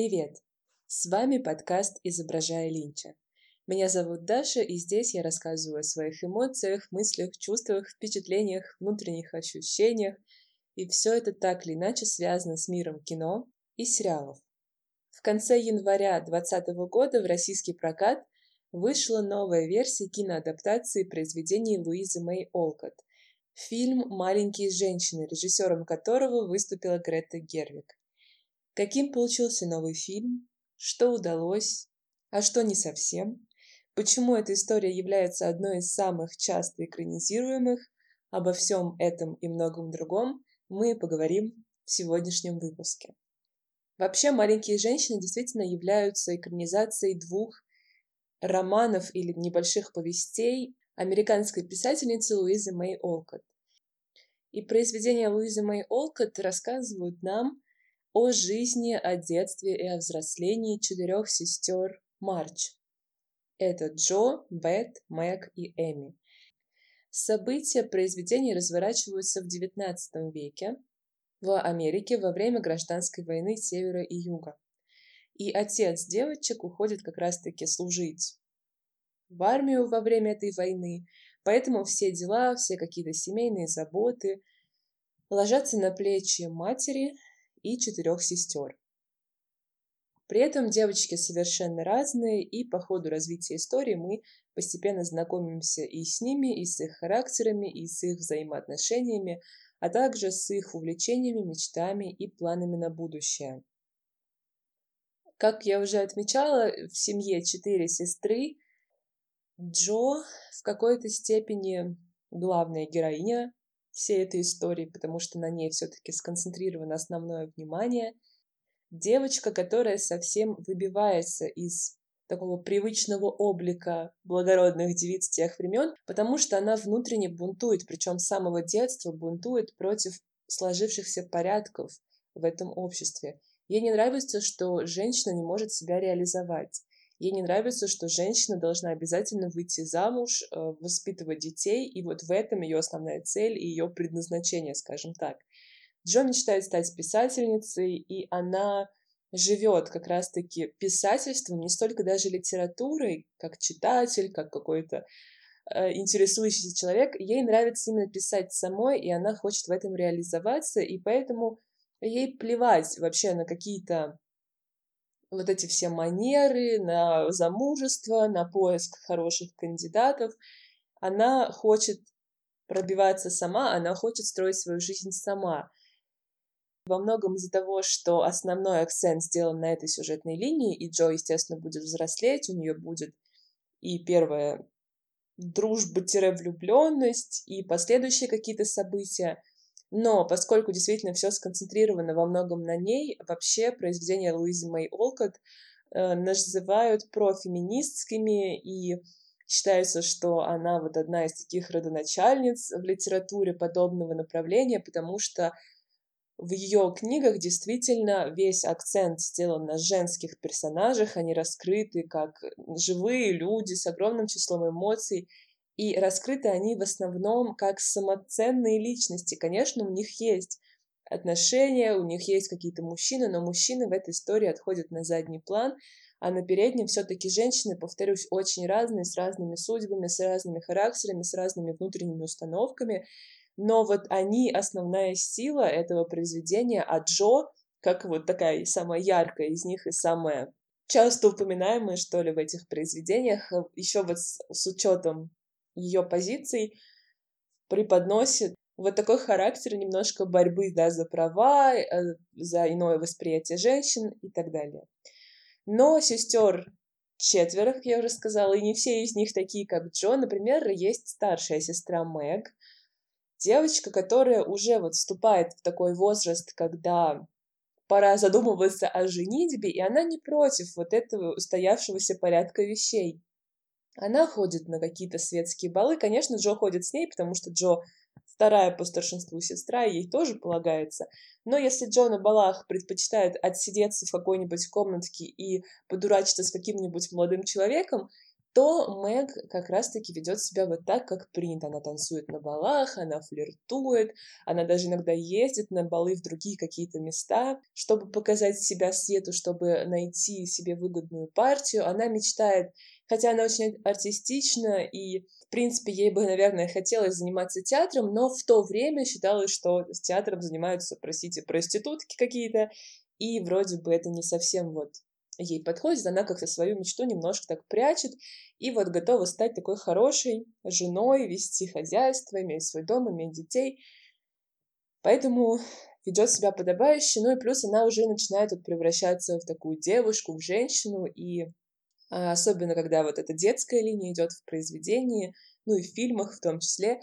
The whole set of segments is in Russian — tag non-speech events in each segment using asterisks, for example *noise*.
Привет! С вами подкаст «Изображая Линча». Меня зовут Даша, и здесь я рассказываю о своих эмоциях, мыслях, чувствах, впечатлениях, внутренних ощущениях, и все это так или иначе связано с миром кино и сериалов. В конце января 2020 года в российский прокат вышла новая версия киноадаптации произведений Луизы Мэй Олкот. Фильм «Маленькие женщины», режиссером которого выступила Грета Гервик. Каким получился новый фильм? Что удалось? А что не совсем? Почему эта история является одной из самых часто экранизируемых? Обо всем этом и многом другом мы поговорим в сегодняшнем выпуске. Вообще, «Маленькие женщины» действительно являются экранизацией двух романов или небольших повестей американской писательницы Луизы Мэй Олкот. И произведения Луизы Мэй Олкот рассказывают нам о жизни, о детстве и о взрослении четырех сестер Марч. Это Джо, Бет, Мэг и Эми. События произведения разворачиваются в XIX веке в Америке во время гражданской войны Севера и Юга. И отец девочек уходит как раз-таки служить в армию во время этой войны, поэтому все дела, все какие-то семейные заботы ложатся на плечи матери, и четырех сестер. При этом девочки совершенно разные, и по ходу развития истории мы постепенно знакомимся и с ними, и с их характерами, и с их взаимоотношениями, а также с их увлечениями, мечтами и планами на будущее. Как я уже отмечала, в семье четыре сестры. Джо в какой-то степени главная героиня, всей этой истории, потому что на ней все-таки сконцентрировано основное внимание. Девочка, которая совсем выбивается из такого привычного облика благородных девиц тех времен, потому что она внутренне бунтует, причем с самого детства бунтует против сложившихся порядков в этом обществе. Ей не нравится, что женщина не может себя реализовать. Ей не нравится, что женщина должна обязательно выйти замуж, э, воспитывать детей, и вот в этом ее основная цель и ее предназначение, скажем так. Джо мечтает стать писательницей, и она живет как раз-таки писательством, не столько даже литературой, как читатель, как какой-то э, интересующийся человек. Ей нравится именно писать самой, и она хочет в этом реализоваться, и поэтому ей плевать вообще на какие-то вот эти все манеры, на замужество, на поиск хороших кандидатов. Она хочет пробиваться сама, она хочет строить свою жизнь сама. Во многом из-за того, что основной акцент сделан на этой сюжетной линии, и Джо, естественно, будет взрослеть, у нее будет и первая дружба-влюбленность, и последующие какие-то события. Но поскольку действительно все сконцентрировано во многом на ней, вообще произведения Луизы Мэй Олкот э, называют профеминистскими и считается, что она вот одна из таких родоначальниц в литературе подобного направления, потому что в ее книгах действительно весь акцент сделан на женских персонажах, они раскрыты как живые люди с огромным числом эмоций, и раскрыты они в основном как самоценные личности. Конечно, у них есть отношения, у них есть какие-то мужчины, но мужчины в этой истории отходят на задний план, а на переднем все-таки женщины, повторюсь, очень разные, с разными судьбами, с разными характерами, с разными внутренними установками. Но вот они основная сила этого произведения, а Джо, как вот такая самая яркая из них и самая часто упоминаемая, что ли, в этих произведениях, еще вот с, с учетом ее позиций преподносит вот такой характер немножко борьбы да, за права, э, за иное восприятие женщин и так далее. Но сестер четверо, как я уже сказала, и не все из них такие, как Джо. Например, есть старшая сестра Мэг, девочка, которая уже вот вступает в такой возраст, когда пора задумываться о женитьбе, и она не против вот этого устоявшегося порядка вещей. Она ходит на какие-то светские балы. Конечно, Джо ходит с ней, потому что Джо вторая по старшинству сестра, ей тоже полагается. Но если Джо на балах предпочитает отсидеться в какой-нибудь комнатке и подурачиться с каким-нибудь молодым человеком, то Мэг как раз-таки ведет себя вот так, как принято. Она танцует на балах, она флиртует, она даже иногда ездит на балы в другие какие-то места, чтобы показать себя свету, чтобы найти себе выгодную партию. Она мечтает, хотя она очень артистична и в принципе, ей бы, наверное, хотелось заниматься театром, но в то время считалось, что с театром занимаются, простите, проститутки какие-то, и вроде бы это не совсем вот ей подходит, она как-то свою мечту немножко так прячет, и вот готова стать такой хорошей женой, вести хозяйство, иметь свой дом, иметь детей. Поэтому ведет себя подобающе, ну и плюс она уже начинает вот превращаться в такую девушку, в женщину, и а, особенно когда вот эта детская линия идет в произведении, ну и в фильмах в том числе,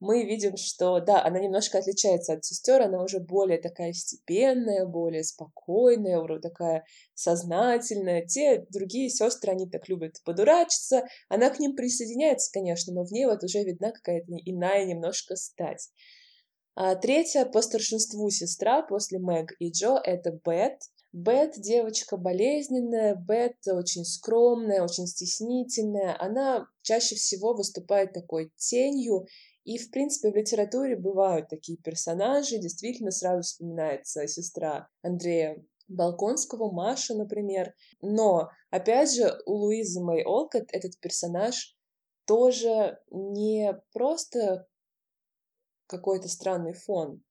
мы видим, что да, она немножко отличается от сестер, она уже более такая степенная, более спокойная, уже такая сознательная. Те другие сестры, они так любят подурачиться. Она к ним присоединяется, конечно, но в ней вот уже видна какая-то иная немножко стать. А третья по старшинству сестра после Мэг и Джо — это Бет. Бет — девочка болезненная, Бет очень скромная, очень стеснительная. Она чаще всего выступает такой тенью и, в принципе, в литературе бывают такие персонажи. Действительно, сразу вспоминается сестра Андрея Балконского, Маша, например. Но, опять же, у Луизы Мэй Олкот этот персонаж тоже не просто какой-то странный фон,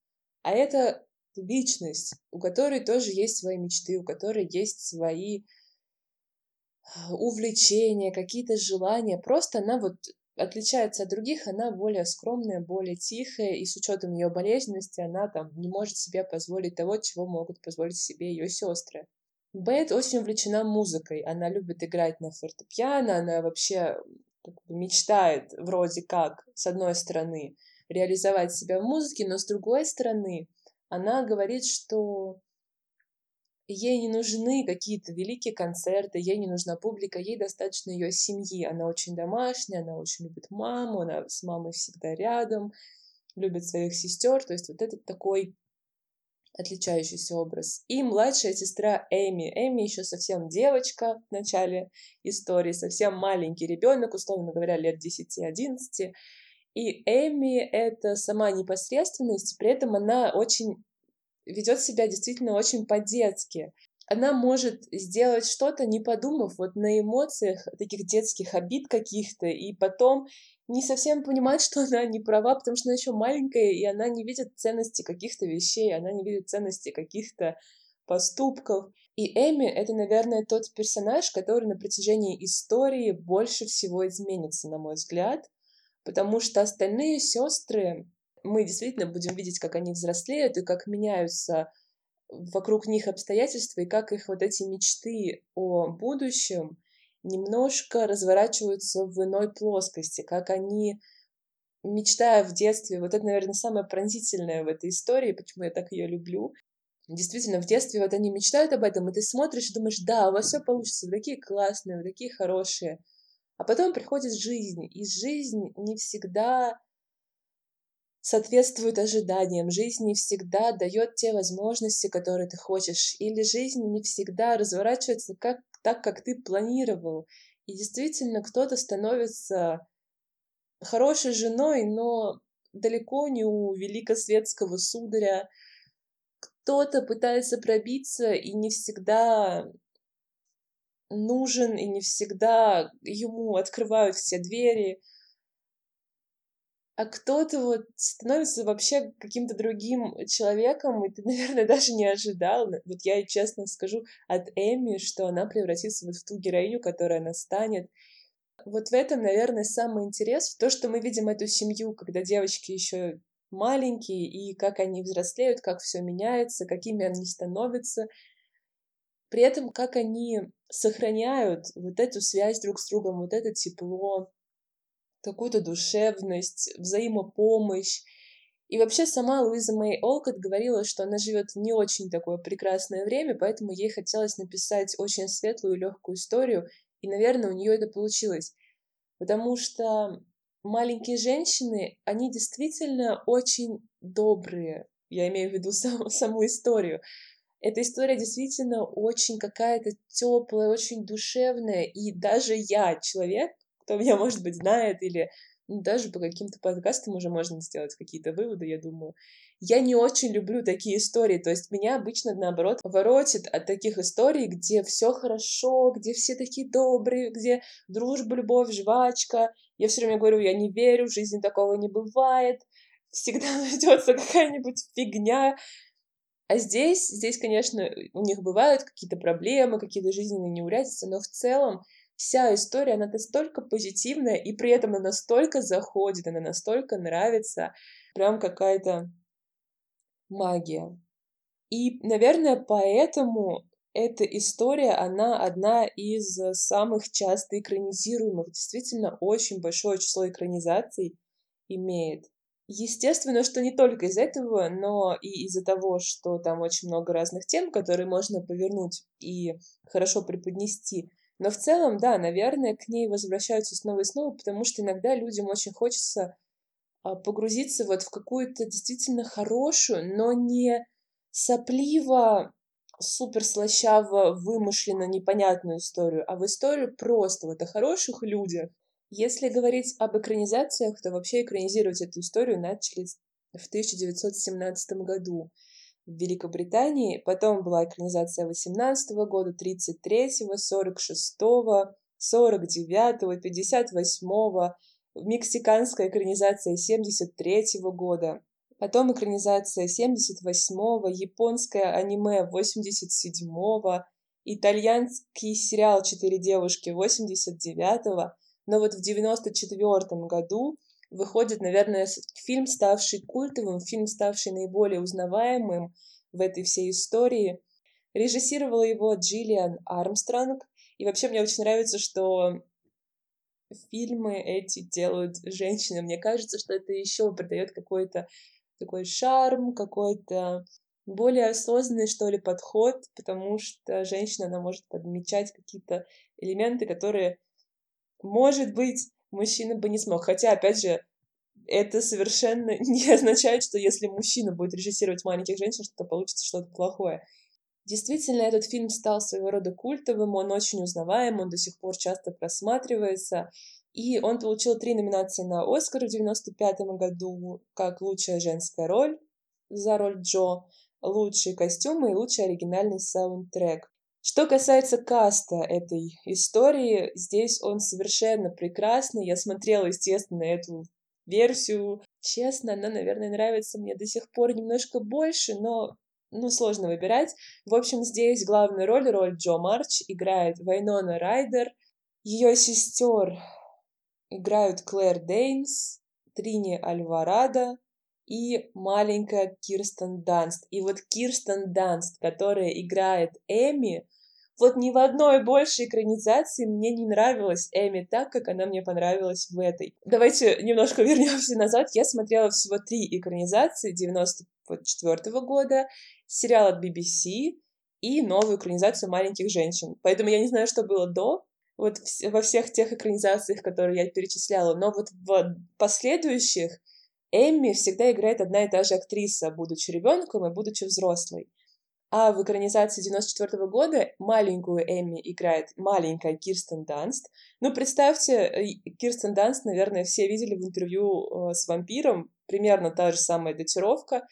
а это личность, у которой тоже есть свои мечты, у которой есть свои а, увлечения, какие-то желания. Просто она вот отличается от других, она более скромная, более тихая, и с учетом ее болезненности она там не может себе позволить того, чего могут позволить себе ее сестры. Бет очень увлечена музыкой, она любит играть на фортепиано, она вообще как бы мечтает вроде как, с одной стороны, реализовать себя в музыке, но с другой стороны, она говорит, что ей не нужны какие-то великие концерты, ей не нужна публика, ей достаточно ее семьи. Она очень домашняя, она очень любит маму, она с мамой всегда рядом, любит своих сестер. То есть вот этот такой отличающийся образ. И младшая сестра Эми. Эми еще совсем девочка в начале истории, совсем маленький ребенок, условно говоря, лет 10-11. И Эми — это сама непосредственность, при этом она очень ведет себя действительно очень по-детски. Она может сделать что-то, не подумав вот на эмоциях таких детских обид каких-то, и потом не совсем понимать, что она не права, потому что она еще маленькая, и она не видит ценности каких-то вещей, она не видит ценности каких-то поступков. И Эми — это, наверное, тот персонаж, который на протяжении истории больше всего изменится, на мой взгляд, потому что остальные сестры, мы действительно будем видеть, как они взрослеют и как меняются вокруг них обстоятельства, и как их вот эти мечты о будущем немножко разворачиваются в иной плоскости, как они, мечтая в детстве, вот это, наверное, самое пронзительное в этой истории, почему я так ее люблю, Действительно, в детстве вот они мечтают об этом, и ты смотришь и думаешь, да, у вас все получится, вы такие классные, вы такие хорошие. А потом приходит жизнь, и жизнь не всегда соответствует ожиданиям. Жизнь не всегда дает те возможности, которые ты хочешь. Или жизнь не всегда разворачивается как, так, как ты планировал. И действительно, кто-то становится хорошей женой, но далеко не у великосветского сударя. Кто-то пытается пробиться и не всегда нужен, и не всегда ему открывают все двери а кто-то вот становится вообще каким-то другим человеком, и ты, *laughs* наверное, даже не ожидал. Вот я честно скажу от Эми, что она превратится вот в ту героиню, которая она станет. Вот в этом, наверное, самый интерес, то, что мы видим эту семью, когда девочки еще маленькие, и как они взрослеют, как все меняется, какими они становятся. При этом, как они сохраняют вот эту связь друг с другом, вот это тепло, какую-то душевность, взаимопомощь. И вообще сама Луиза Мэй Олкот говорила, что она живет не очень такое прекрасное время, поэтому ей хотелось написать очень светлую и легкую историю, и, наверное, у нее это получилось. Потому что маленькие женщины, они действительно очень добрые. Я имею в виду *laughs* сам, саму историю. Эта история действительно очень какая-то теплая, очень душевная. И даже я, человек, кто меня, может быть, знает, или ну, даже по каким-то подкастам уже можно сделать какие-то выводы, я думаю. Я не очень люблю такие истории, то есть меня обычно, наоборот, воротит от таких историй, где все хорошо, где все такие добрые, где дружба, любовь, жвачка. Я все время говорю, я не верю, в жизни такого не бывает, всегда *laughs* найдется какая-нибудь фигня. А здесь, здесь, конечно, у них бывают какие-то проблемы, какие-то жизненные неурядицы, но в целом вся история, она настолько позитивная, и при этом она настолько заходит, она настолько нравится, прям какая-то магия. И, наверное, поэтому эта история, она одна из самых часто экранизируемых. Действительно, очень большое число экранизаций имеет. Естественно, что не только из этого, но и из-за того, что там очень много разных тем, которые можно повернуть и хорошо преподнести. Но в целом, да, наверное, к ней возвращаются снова и снова, потому что иногда людям очень хочется а, погрузиться вот в какую-то действительно хорошую, но не сопливо, супер слащаво, вымышленно непонятную историю, а в историю просто вот о хороших людях. Если говорить об экранизациях, то вообще экранизировать эту историю начали в 1917 году в Великобритании, потом была экранизация 18 года, 33-го, 46-го, 49-го, 58-го, мексиканская экранизация 73-го года, потом экранизация 78-го, японское аниме 87-го, итальянский сериал «Четыре девушки» 89-го, но вот в 94-м году выходит, наверное, фильм, ставший культовым, фильм, ставший наиболее узнаваемым в этой всей истории. Режиссировала его Джиллиан Армстронг. И вообще мне очень нравится, что фильмы эти делают женщины. Мне кажется, что это еще придает какой-то такой шарм, какой-то более осознанный, что ли, подход, потому что женщина, она может подмечать какие-то элементы, которые, может быть, мужчина бы не смог. Хотя, опять же, это совершенно *laughs* не означает, что если мужчина будет режиссировать маленьких женщин, что получится что-то плохое. Действительно, этот фильм стал своего рода культовым, он очень узнаваем, он до сих пор часто просматривается, и он получил три номинации на Оскар в 95 году, как лучшая женская роль за роль Джо, лучшие костюмы и лучший оригинальный саундтрек. Что касается каста этой истории, здесь он совершенно прекрасный. Я смотрела, естественно, эту версию. Честно, она, наверное, нравится мне до сих пор немножко больше, но ну, сложно выбирать. В общем, здесь главную роль, роль Джо Марч, играет Вайнона Райдер. Ее сестер играют Клэр Дейнс, Трини Альварадо и маленькая Кирстен Данст. И вот Кирстен Данст, которая играет Эми, вот ни в одной большей экранизации мне не нравилась Эми так, как она мне понравилась в этой. Давайте немножко *laughs* вернемся назад. Я смотрела всего три экранизации 94 -го года, сериал от BBC и новую экранизацию «Маленьких женщин». Поэтому я не знаю, что было до, вот во всех тех экранизациях, которые я перечисляла, но вот в последующих Эмми всегда играет одна и та же актриса, будучи ребенком и будучи взрослой. А в экранизации 94 года маленькую Эмми играет маленькая Кирстен Данст. Ну, представьте, э, Кирстен Данст, наверное, все видели в интервью э, с вампиром, примерно та же самая датировка.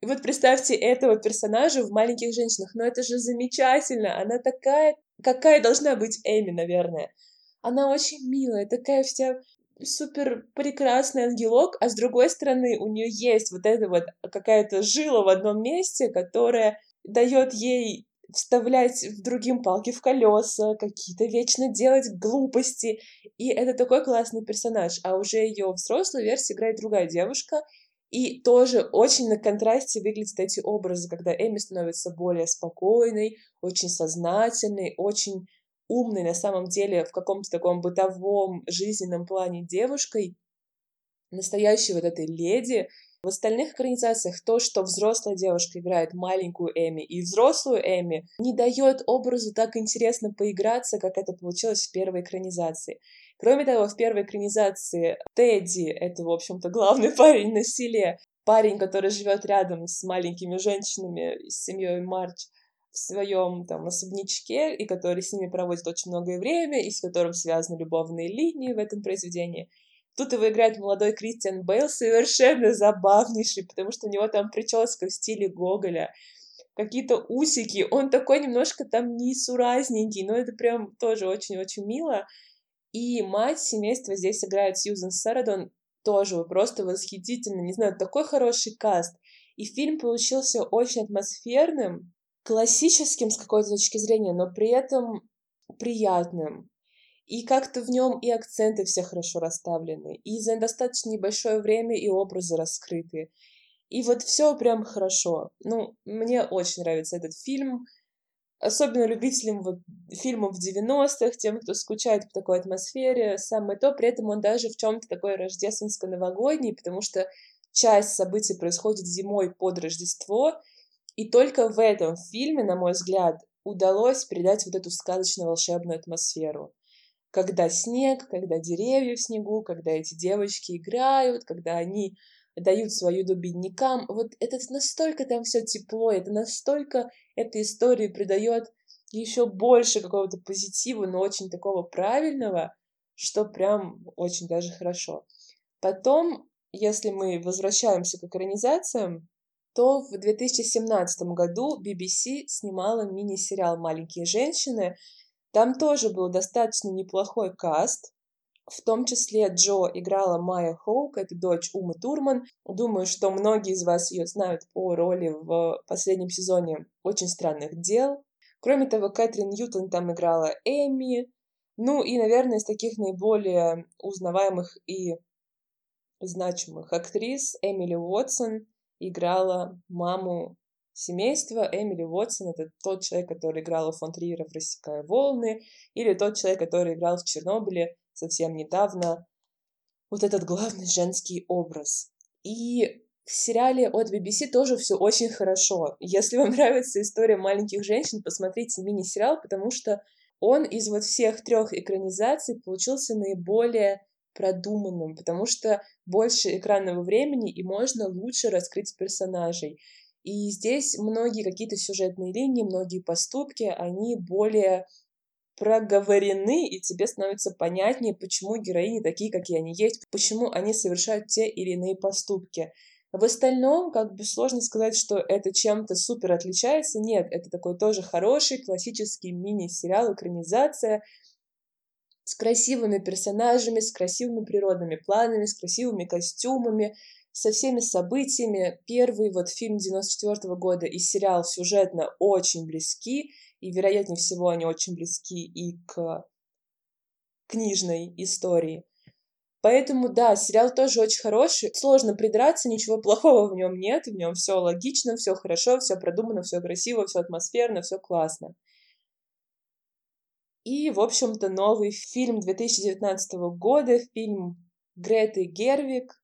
И вот представьте этого персонажа в «Маленьких женщинах». Ну, это же замечательно! Она такая, какая должна быть Эми, наверное. Она очень милая, такая вся супер прекрасный ангелок, а с другой стороны у нее есть вот эта вот какая-то жила в одном месте, которая дает ей вставлять в другим палки в колеса, какие-то вечно делать глупости. И это такой классный персонаж. А уже ее взрослую версию играет другая девушка. И тоже очень на контрасте выглядят эти образы, когда Эми становится более спокойной, очень сознательной, очень умной на самом деле в каком-то таком бытовом жизненном плане девушкой, настоящей вот этой леди, в остальных экранизациях то, что взрослая девушка играет маленькую Эми и взрослую Эми, не дает образу так интересно поиграться, как это получилось в первой экранизации. Кроме того, в первой экранизации Тедди, это, в общем-то, главный *laughs* парень на селе, парень, который живет рядом с маленькими женщинами, с семьей Марч, в своем там особнячке, и который с ними проводит очень многое время, и с которым связаны любовные линии в этом произведении. Тут его играет молодой Кристиан Бейл, совершенно забавнейший, потому что у него там прическа в стиле Гоголя, какие-то усики, он такой немножко там несуразненький, но это прям тоже очень-очень мило. И мать семейства здесь играет Сьюзен Сарадон, тоже просто восхитительно, не знаю, такой хороший каст. И фильм получился очень атмосферным, классическим с какой-то точки зрения, но при этом приятным. И как-то в нем и акценты все хорошо расставлены, и за достаточно небольшое время и образы раскрыты. И вот все прям хорошо. Ну, мне очень нравится этот фильм. Особенно любителям вот фильмов 90-х, тем, кто скучает по такой атмосфере, самое то. При этом он даже в чем-то такой рождественско-новогодний, потому что часть событий происходит зимой под Рождество, и только в этом фильме, на мой взгляд, удалось передать вот эту сказочно-волшебную атмосферу. Когда снег, когда деревья в снегу, когда эти девочки играют, когда они дают свою еду беднякам. Вот это настолько там все тепло, это настолько этой истории придает еще больше какого-то позитива, но очень такого правильного, что прям очень даже хорошо. Потом, если мы возвращаемся к экранизациям, то в 2017 году BBC снимала мини-сериал «Маленькие женщины». Там тоже был достаточно неплохой каст, в том числе Джо играла Майя Хоук, это дочь Умы Турман. Думаю, что многие из вас ее знают по роли в последнем сезоне «Очень странных дел». Кроме того, Кэтрин Ньютон там играла Эми. Ну и, наверное, из таких наиболее узнаваемых и значимых актрис Эмили Уотсон играла маму семейства. Эмили Уотсон — это тот человек, который играл у фон Триера в «Рассекая волны», или тот человек, который играл в «Чернобыле» совсем недавно. Вот этот главный женский образ. И в сериале от BBC тоже все очень хорошо. Если вам *laughs* нравится история маленьких женщин, посмотрите мини-сериал, потому что он из вот всех трех экранизаций получился наиболее продуманным, потому что больше экранного времени и можно лучше раскрыть персонажей. И здесь многие какие-то сюжетные линии, многие поступки, они более проговорены, и тебе становится понятнее, почему героини такие, какие они есть, почему они совершают те или иные поступки. В остальном, как бы сложно сказать, что это чем-то супер отличается. Нет, это такой тоже хороший классический мини-сериал, экранизация с красивыми персонажами, с красивыми природными планами, с красивыми костюмами, со всеми событиями. Первый вот фильм 94 -го года и сериал сюжетно очень близки, и, вероятнее всего, они очень близки и к книжной истории. Поэтому, да, сериал тоже очень хороший. Сложно придраться, ничего *laughs* плохого в нем нет. В нем все логично, все хорошо, все продумано, все красиво, все атмосферно, все классно. И, в общем-то, новый фильм 2019 года, фильм Греты Гервик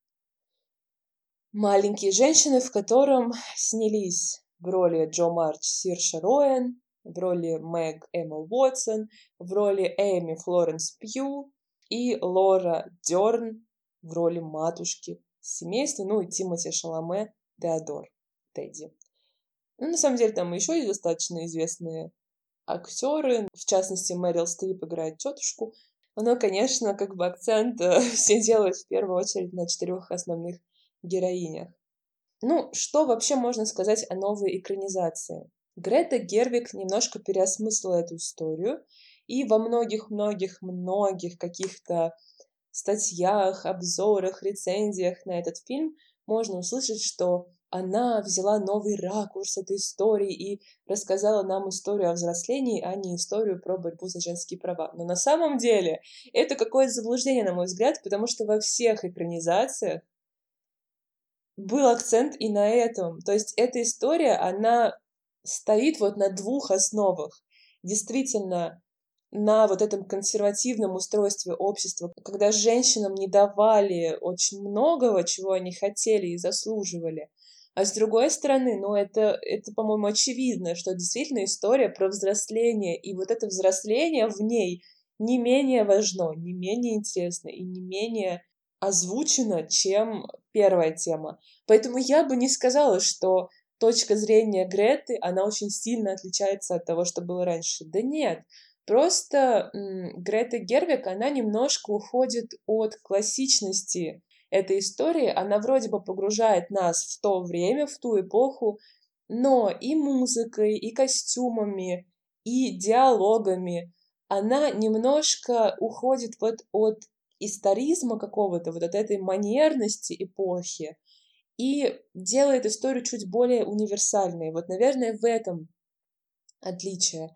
«Маленькие женщины», в котором снялись в роли Джо Марч Сирша Роэн, в роли Мэг Эмма Уотсон, в роли Эми Флоренс Пью и Лора Дерн в роли матушки семейства, ну и Тимоти Шаломе Теодор Тедди. Ну, на самом деле, там еще есть достаточно известные актеры, в частности, Мэрил Стрип играет тетушку, но, конечно, как бы акцент э, *laughs* все делают в первую очередь на четырех основных героинях. Ну, что вообще можно сказать о новой экранизации? Грета Гервик немножко переосмыслила эту историю, и во многих-многих-многих каких-то статьях, обзорах, рецензиях на этот фильм можно услышать, что она взяла новый ракурс этой истории и рассказала нам историю о взрослении, а не историю про борьбу за женские права. Но на самом деле это какое-то заблуждение, на мой взгляд, потому что во всех экранизациях был акцент и на этом. То есть эта история, она стоит вот на двух основах. Действительно, на вот этом консервативном устройстве общества, когда женщинам не давали очень многого, чего они хотели и заслуживали. А с другой стороны, ну это, это по-моему, очевидно, что действительно история про взросление, и вот это взросление в ней не менее важно, не менее интересно и не менее озвучено, чем первая тема. Поэтому я бы не сказала, что точка зрения Греты, она очень сильно отличается от того, что было раньше. Да нет, просто Грета Гервик, она немножко уходит от классичности этой истории. Она вроде бы погружает нас в то время, в ту эпоху, но и музыкой, и костюмами, и диалогами она немножко уходит вот от историзма какого-то, вот от этой манерности эпохи, и делает историю чуть более универсальной. Вот, наверное, в этом отличие.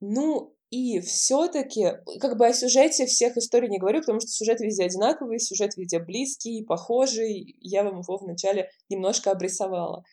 Ну, и все-таки, как бы о сюжете всех историй не говорю, потому что сюжет везде одинаковый, сюжет везде близкий, похожий. Я вам его вначале немножко обрисовала.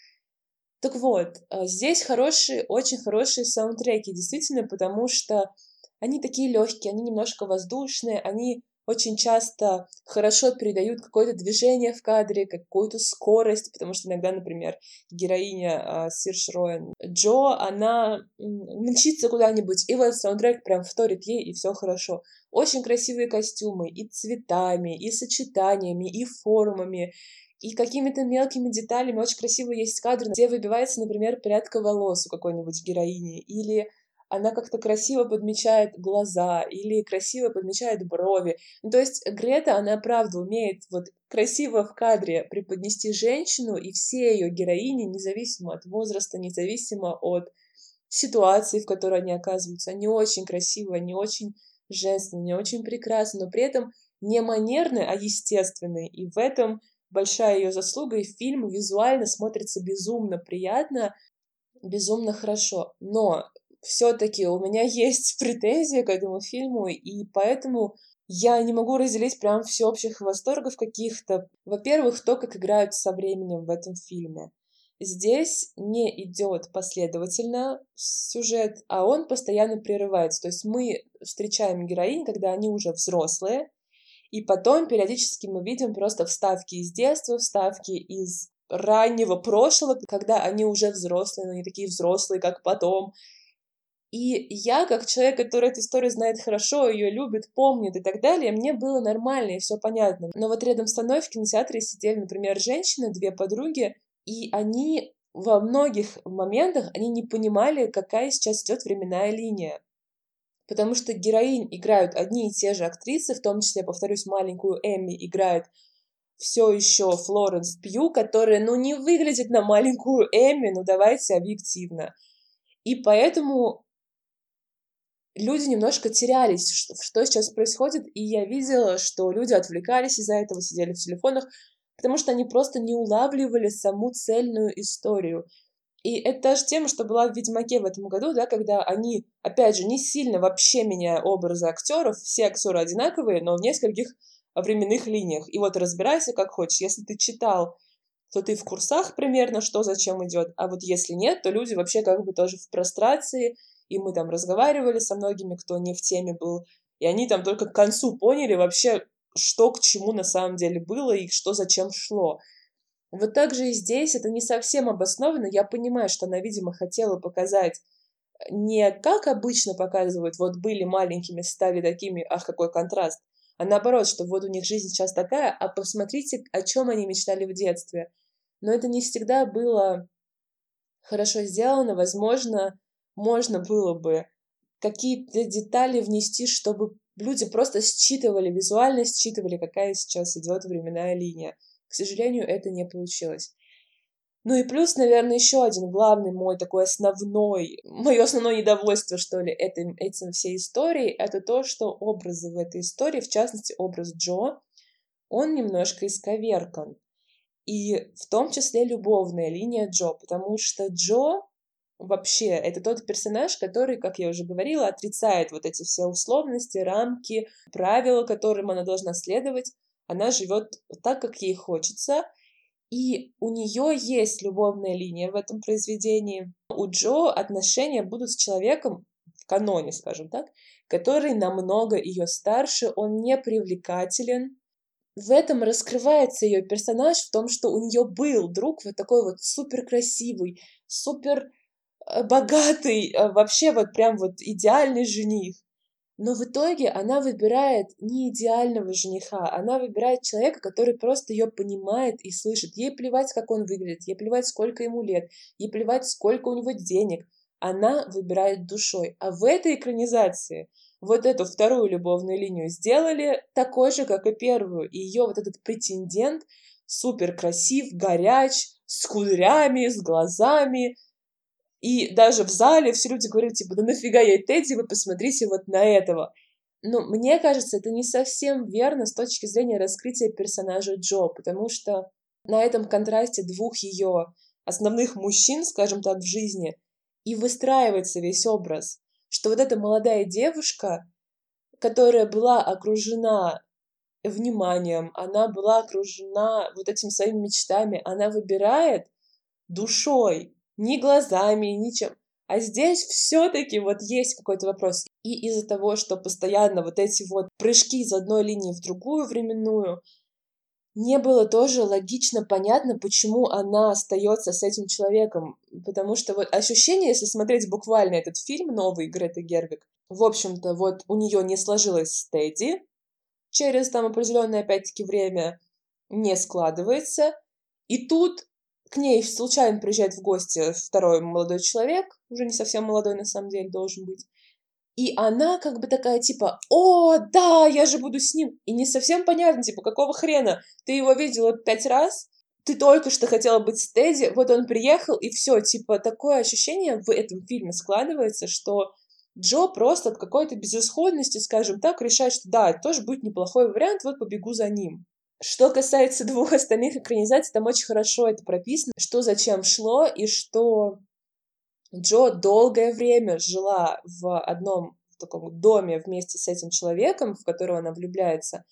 Так вот, а, здесь хорошие, очень хорошие саундтреки, действительно, потому что они такие легкие, они немножко воздушные, они очень часто хорошо передают какое-то движение в кадре, какую-то скорость, потому что иногда, например, героиня э, Сирш Роэн Джо, она мчится куда-нибудь, и вот саундтрек прям вторит ей, и все хорошо. Очень красивые костюмы, и цветами, и сочетаниями, и формами, и какими-то мелкими деталями. Очень красиво есть кадры, где выбивается, например, прядка волос у какой-нибудь героини, или она как-то красиво подмечает глаза или красиво подмечает брови. Ну, то есть Грета, она правда умеет вот красиво в кадре преподнести женщину, и все ее героини, независимо от возраста, независимо от ситуации, в которой они оказываются, они очень красивые, они очень женственные, они очень прекрасны, но при этом не манерные, а естественные. И в этом большая ее заслуга, и фильм визуально смотрится безумно приятно, безумно хорошо. Но все-таки у меня есть *laughs* претензии к этому фильму, и поэтому я не могу разделить прям всеобщих восторгов каких-то. Во-первых, то, как играют со временем в этом фильме. Здесь не идет последовательно сюжет, а он постоянно прерывается. То есть мы встречаем героинь, когда они уже взрослые, и потом периодически мы видим просто вставки из детства, вставки из раннего прошлого, когда они уже взрослые, но не такие взрослые, как потом. И я, как человек, который эту историю знает хорошо, ее любит, помнит и так далее, мне было нормально и все понятно. Но вот рядом со мной в кинотеатре сидели, например, женщины, две подруги, и они во многих моментах они не понимали, какая сейчас идет временная линия. Потому что героинь играют одни и те же актрисы, в том числе, повторюсь, маленькую Эмми играет все еще Флоренс Пью, которая, ну, не выглядит на маленькую Эмми, ну, давайте объективно. И поэтому люди немножко терялись, что, сейчас происходит, и я видела, что люди отвлекались из-за этого, сидели в телефонах, потому что они просто не улавливали саму цельную историю. И это та же тема, что была в «Ведьмаке» в этом году, да, когда они, опять же, не сильно вообще меняя образы актеров, все актеры одинаковые, но в нескольких временных линиях. И вот разбирайся как хочешь. Если ты читал, то ты в курсах примерно, что зачем идет, а вот если нет, то люди вообще как бы тоже в прострации, и мы там разговаривали со многими, кто не в теме был, и они там только к концу поняли вообще, что к чему на самом деле было и что зачем шло. Вот так же и здесь это не совсем обосновано. Я понимаю, что она, видимо, хотела показать не как обычно показывают, вот были маленькими, стали такими, ах, какой контраст, а наоборот, что вот у них жизнь сейчас такая, а посмотрите, о чем они мечтали в детстве. Но это не всегда было хорошо сделано, возможно, можно было бы какие-то детали внести, чтобы люди просто считывали, визуально считывали, какая сейчас идет временная линия. К сожалению, это не получилось. Ну и плюс, наверное, еще один главный мой такой основной, мое основное недовольство, что ли, этим, этим всей историей, это то, что образы в этой истории, в частности, образ Джо, он немножко исковеркан. И в том числе любовная линия Джо, потому что Джо вообще это тот персонаж, который, как я уже говорила, отрицает вот эти все условности, рамки, правила, которым она должна следовать. Она живет так, как ей хочется, и у нее есть любовная линия в этом произведении. У Джо отношения будут с человеком в каноне, скажем так, который намного ее старше, он не привлекателен. В этом раскрывается ее персонаж в том, что у нее был друг вот такой вот супер красивый, супер богатый, э, вообще вот прям вот идеальный жених. Но в итоге она выбирает не идеального жениха, она выбирает человека, который просто ее понимает и слышит. Ей плевать, как он выглядит, ей плевать, сколько ему лет, ей плевать, сколько у него денег. Она выбирает душой. А в этой экранизации вот эту вторую любовную линию сделали такой же, как и первую. И ее вот этот претендент супер красив, горяч, с кудрями, с глазами, и даже в зале все люди говорили, типа, да нафига ей Тедди, вы посмотрите вот на этого. Но мне кажется, это не совсем верно с точки зрения раскрытия персонажа Джо, потому что на этом контрасте двух ее основных мужчин, скажем так, в жизни, и выстраивается весь образ, что вот эта молодая девушка, которая была окружена вниманием, она была окружена вот этими своими мечтами, она выбирает душой, ни глазами, ничем. А здесь все-таки вот есть какой-то вопрос. И из-за того, что постоянно вот эти вот прыжки из одной линии в другую временную, не было тоже логично понятно, почему она остается с этим человеком. Потому что вот ощущение, если смотреть буквально этот фильм новый Греты Гервик, в общем-то, вот у нее не сложилось с Тедди, через там определенное опять-таки время не складывается, и тут к ней случайно приезжает в гости второй молодой человек, уже не совсем молодой на самом деле должен быть. И она как бы такая, типа, о, да, я же буду с ним. И не совсем понятно, типа, какого хрена? Ты его видела пять раз, ты только что хотела быть с Тедди, вот он приехал, и все, типа, такое ощущение в этом фильме складывается, что Джо просто от какой-то безысходности, скажем так, решает, что да, это тоже будет неплохой вариант, вот побегу за ним. Что касается *laughs* двух остальных экранизаций, там очень хорошо это прописано, что зачем шло, и что Джо долгое время жила в одном в таком доме вместе с этим человеком, в которого она влюбляется.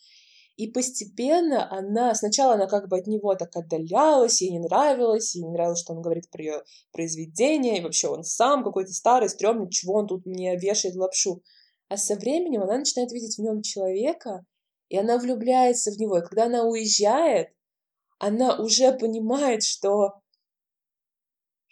И постепенно она, сначала она как бы от него так отдалялась, ей не нравилось, ей не нравилось, что он говорит про ее произведение, и вообще он сам какой-то старый, стрёмный, чего он тут мне вешает лапшу. А со временем она начинает видеть в нем человека, и она влюбляется в него. И когда она уезжает, она уже понимает, что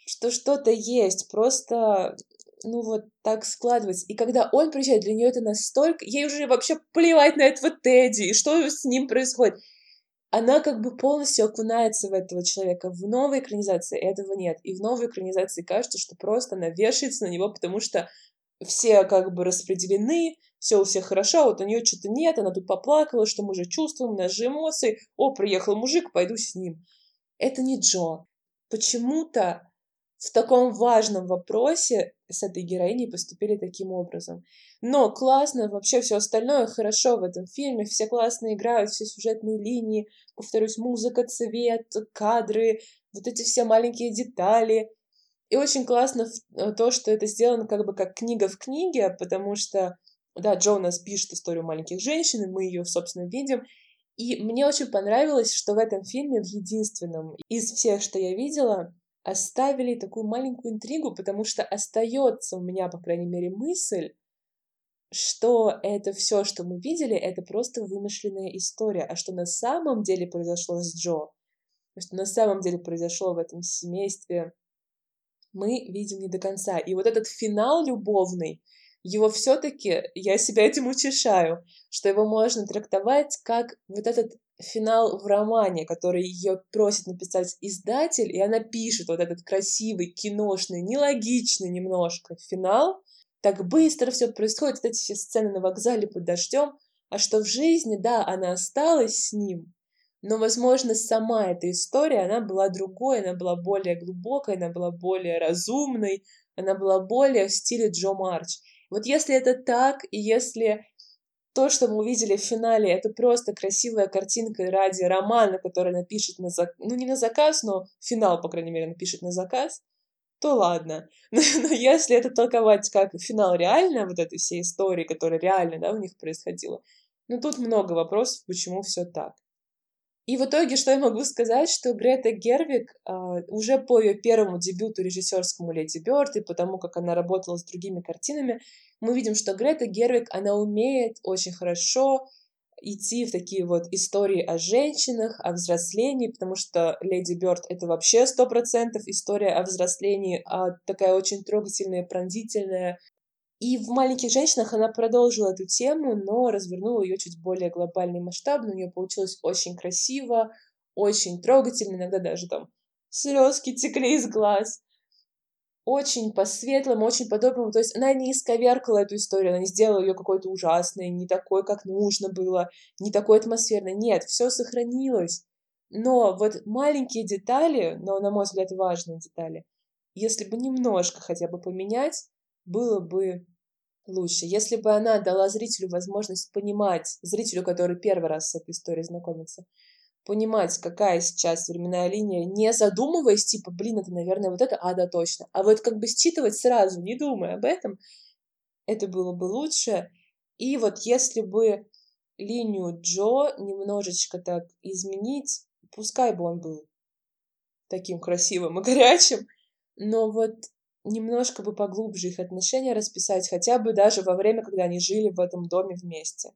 что что-то есть, просто, ну вот так складывается. И когда он приезжает, для нее это настолько... Ей уже вообще плевать на этого Тедди, и что с ним происходит. Она как бы полностью окунается в этого человека. В новой экранизации этого нет. И в новой экранизации кажется, что просто она вешается на него, потому что все как бы распределены, все у всех хорошо, а вот у нее что-то нет, она тут поплакала, что мы же чувствуем, у нас же эмоции, о, приехал мужик, пойду с ним. Это не Джо. Почему-то в таком важном вопросе с этой героиней поступили таким образом. Но классно, вообще все остальное хорошо в этом фильме, все классно играют, все сюжетные линии, повторюсь, музыка, цвет, кадры, вот эти все маленькие детали. И очень классно э, то, что это сделано как бы как книга в книге, потому что да, Джо у нас пишет историю маленьких женщин, и мы ее, собственно, видим. И мне очень понравилось, что в этом фильме, в единственном из всех, что я видела, оставили такую маленькую интригу, потому что остается у меня, по крайней мере, мысль, что это все, что мы видели, это просто вымышленная история, а что на самом деле произошло с Джо, что на самом деле произошло в этом семействе, мы видим не до конца. И вот этот финал любовный, его все-таки, я себя этим утешаю, что его можно трактовать как вот этот финал в романе, который ее просит написать издатель, и она пишет вот этот красивый, киношный, нелогичный немножко финал. Так быстро все происходит, вот эти все сцены на вокзале под дождем, а что в жизни, да, она осталась с ним, но, возможно, сама эта история, она была другой, она была более глубокой, она была более разумной, она была более в стиле Джо Марч. Вот если это так, и если то, что мы увидели в финале, это просто красивая картинка ради романа, который напишет на заказ, ну не на заказ, но финал, по крайней мере, напишет на заказ, то ладно. *laughs* Но, но если это толковать как финал реально вот этой всей истории, которая реально, да, у них происходила, ну тут много вопросов, почему все так. И в итоге, что я могу сказать, что Грета Гервик а, уже по ее первому дебюту режиссерскому «Леди Бёрд» и потому, как она работала с другими картинами, мы видим, что Грета Гервик, она умеет очень хорошо идти в такие вот истории о женщинах, о взрослении, потому что «Леди Бёрд» — это вообще сто процентов история о взрослении, а такая очень трогательная, пронзительная. И в «Маленьких женщинах» она продолжила эту тему, но развернула ее чуть более глобальный масштаб. У нее получилось очень красиво, очень трогательно, иногда даже там слезки текли из глаз. Очень по-светлому, очень по-доброму. То есть она не исковеркала эту историю, она не сделала ее какой-то ужасной, не такой, как нужно было, не такой атмосферной. Нет, все сохранилось. Но вот маленькие детали, но, на мой взгляд, важные детали, если бы немножко хотя бы поменять, было бы лучше. Если бы она дала зрителю возможность понимать, зрителю, который первый раз с этой историей знакомится, понимать, какая сейчас временная линия, не задумываясь, типа, блин, это, наверное, вот это, а, да, точно. А вот как бы считывать сразу, не думая об этом, это было бы лучше. И вот если бы линию Джо немножечко так изменить, пускай бы он был таким красивым и горячим, но вот немножко бы поглубже их отношения расписать, хотя бы даже во время, когда они жили в этом доме вместе.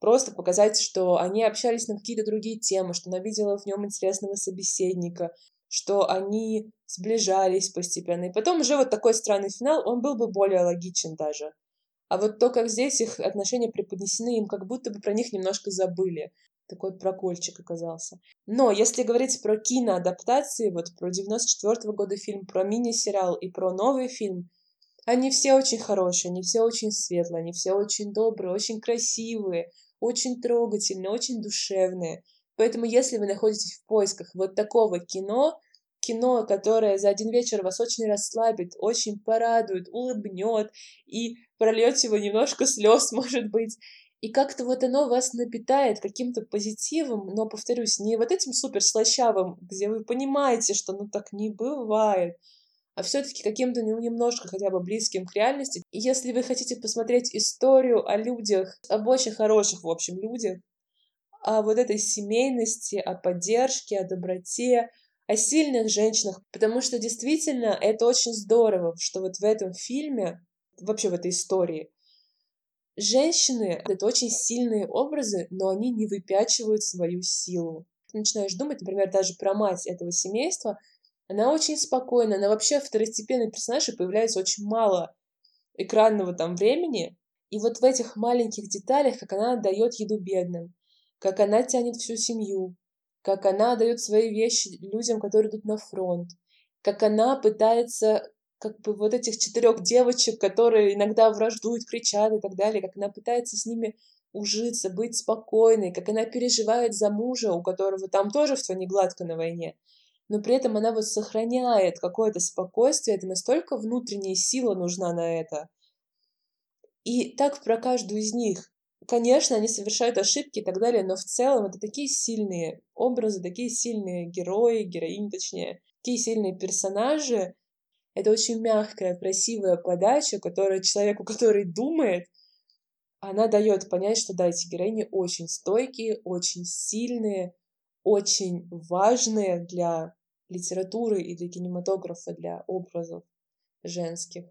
Просто показать, что они общались на какие-то другие темы, что она видела в нем интересного собеседника, что они сближались постепенно. И потом уже вот такой странный финал, он был бы более логичен даже. А вот то, как здесь их отношения преподнесены, им как будто бы про них немножко забыли такой прокольчик оказался. Но если говорить про киноадаптации, вот про 94 -го года фильм, про мини-сериал и про новый фильм, они все очень хорошие, они все очень светлые, они все очень добрые, очень красивые, очень трогательные, очень душевные. Поэтому если вы находитесь в поисках вот такого кино, кино, которое за один вечер вас очень расслабит, очень порадует, улыбнет и прольете его немножко слез, *laughs* может быть, и как-то вот оно вас напитает каким-то позитивом, но, повторюсь, не вот этим супер слащавым, где вы понимаете, что ну так не бывает, а все-таки каким-то ну, немножко хотя бы близким к реальности. И если вы хотите посмотреть историю о людях, об очень хороших, в общем, людях, о вот этой семейности, о поддержке, о доброте, о сильных женщинах, потому что действительно это очень здорово, что вот в этом фильме, вообще в этой истории, Женщины — это очень сильные образы, но они не выпячивают свою силу. Ты начинаешь думать, например, даже про мать этого семейства, она очень спокойна, она вообще второстепенный персонаж, и появляется очень мало экранного там времени. И вот в этих маленьких деталях, как она отдает еду бедным, как она тянет всю семью, как она дает свои вещи людям, которые идут на фронт, как она пытается как бы вот этих четырех девочек, которые иногда враждуют, кричат и так далее, как она пытается с ними ужиться, быть спокойной, как она переживает за мужа, у которого там тоже все не гладко на войне, но при этом она вот сохраняет какое-то спокойствие, это настолько внутренняя сила нужна на это. И так про каждую из них. Конечно, они совершают ошибки и так далее, но в целом это такие сильные образы, такие сильные герои, героини точнее, такие сильные персонажи, это очень мягкая, красивая подача, которая человеку, который думает, она дает понять, что да, эти героини очень стойкие, очень сильные, очень важные для литературы и для кинематографа, для образов женских.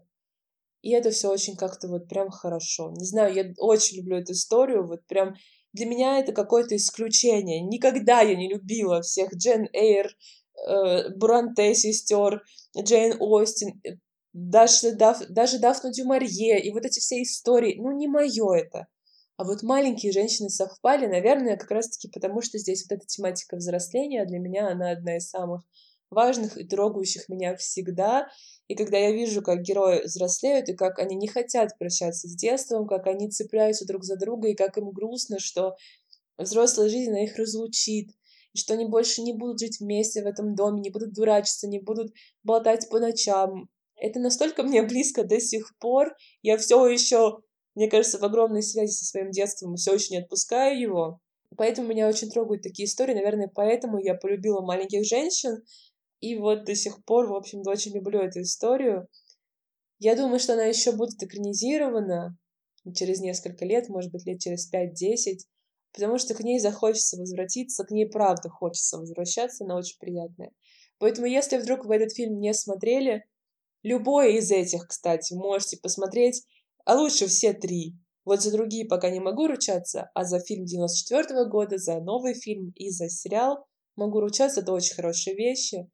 И это все очень как-то вот прям хорошо. Не знаю, я очень люблю эту историю, вот прям для меня это какое-то исключение. Никогда я не любила всех Джен Эйр, э, Бранте сестер, Джейн Остин, э, даже, Даф, даже Дафну Дюмарье, и вот эти все истории, ну, не мое это. А вот маленькие женщины совпали, наверное, как раз-таки потому, что здесь вот эта тематика взросления, для меня она одна из самых важных и трогающих меня всегда. И когда я вижу, как герои взрослеют, и как они не хотят прощаться с детством, как они цепляются друг за друга, и как им грустно, что взрослая жизнь их разлучит, что они больше не будут жить вместе в этом доме, не будут дурачиться, не будут болтать по ночам. Это настолько мне близко до сих пор. Я все еще, мне кажется, в огромной связи со своим детством, все еще не отпускаю его. Поэтому меня очень трогают такие истории. Наверное, поэтому я полюбила маленьких женщин. И вот до сих пор, в общем-то, очень люблю эту историю. Я думаю, что она еще будет экранизирована через несколько лет, может быть, лет через 5-10 потому что к ней захочется возвратиться, к ней правда хочется возвращаться, она очень приятная. Поэтому, если вдруг вы этот фильм не смотрели, любой из этих, кстати, можете посмотреть, а лучше все три. Вот за другие пока не могу ручаться, а за фильм 94 -го года, за новый фильм и за сериал могу ручаться, это очень хорошие вещи,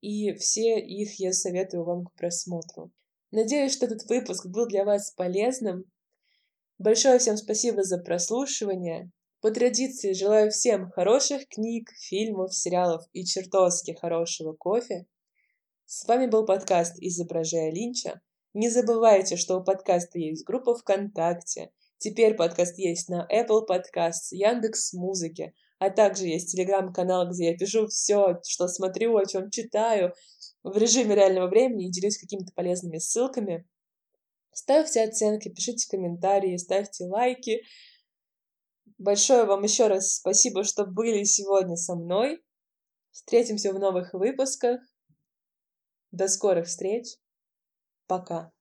и все их я советую вам к просмотру. Надеюсь, что этот выпуск был для вас полезным. Большое всем спасибо за прослушивание. По традиции желаю всем хороших книг, фильмов, сериалов и чертовски хорошего кофе. С вами был подкаст «Изображая Линча». Не забывайте, что у подкаста есть группа ВКонтакте. Теперь подкаст есть на Apple Podcasts, Яндекс Музыке, а также есть телеграм-канал, где я пишу все, что смотрю, о чем читаю, в режиме реального времени и делюсь какими-то полезными ссылками. Ставьте оценки, пишите комментарии, ставьте лайки. Большое вам еще раз спасибо, что были сегодня со мной. Встретимся в новых выпусках. До скорых встреч. Пока.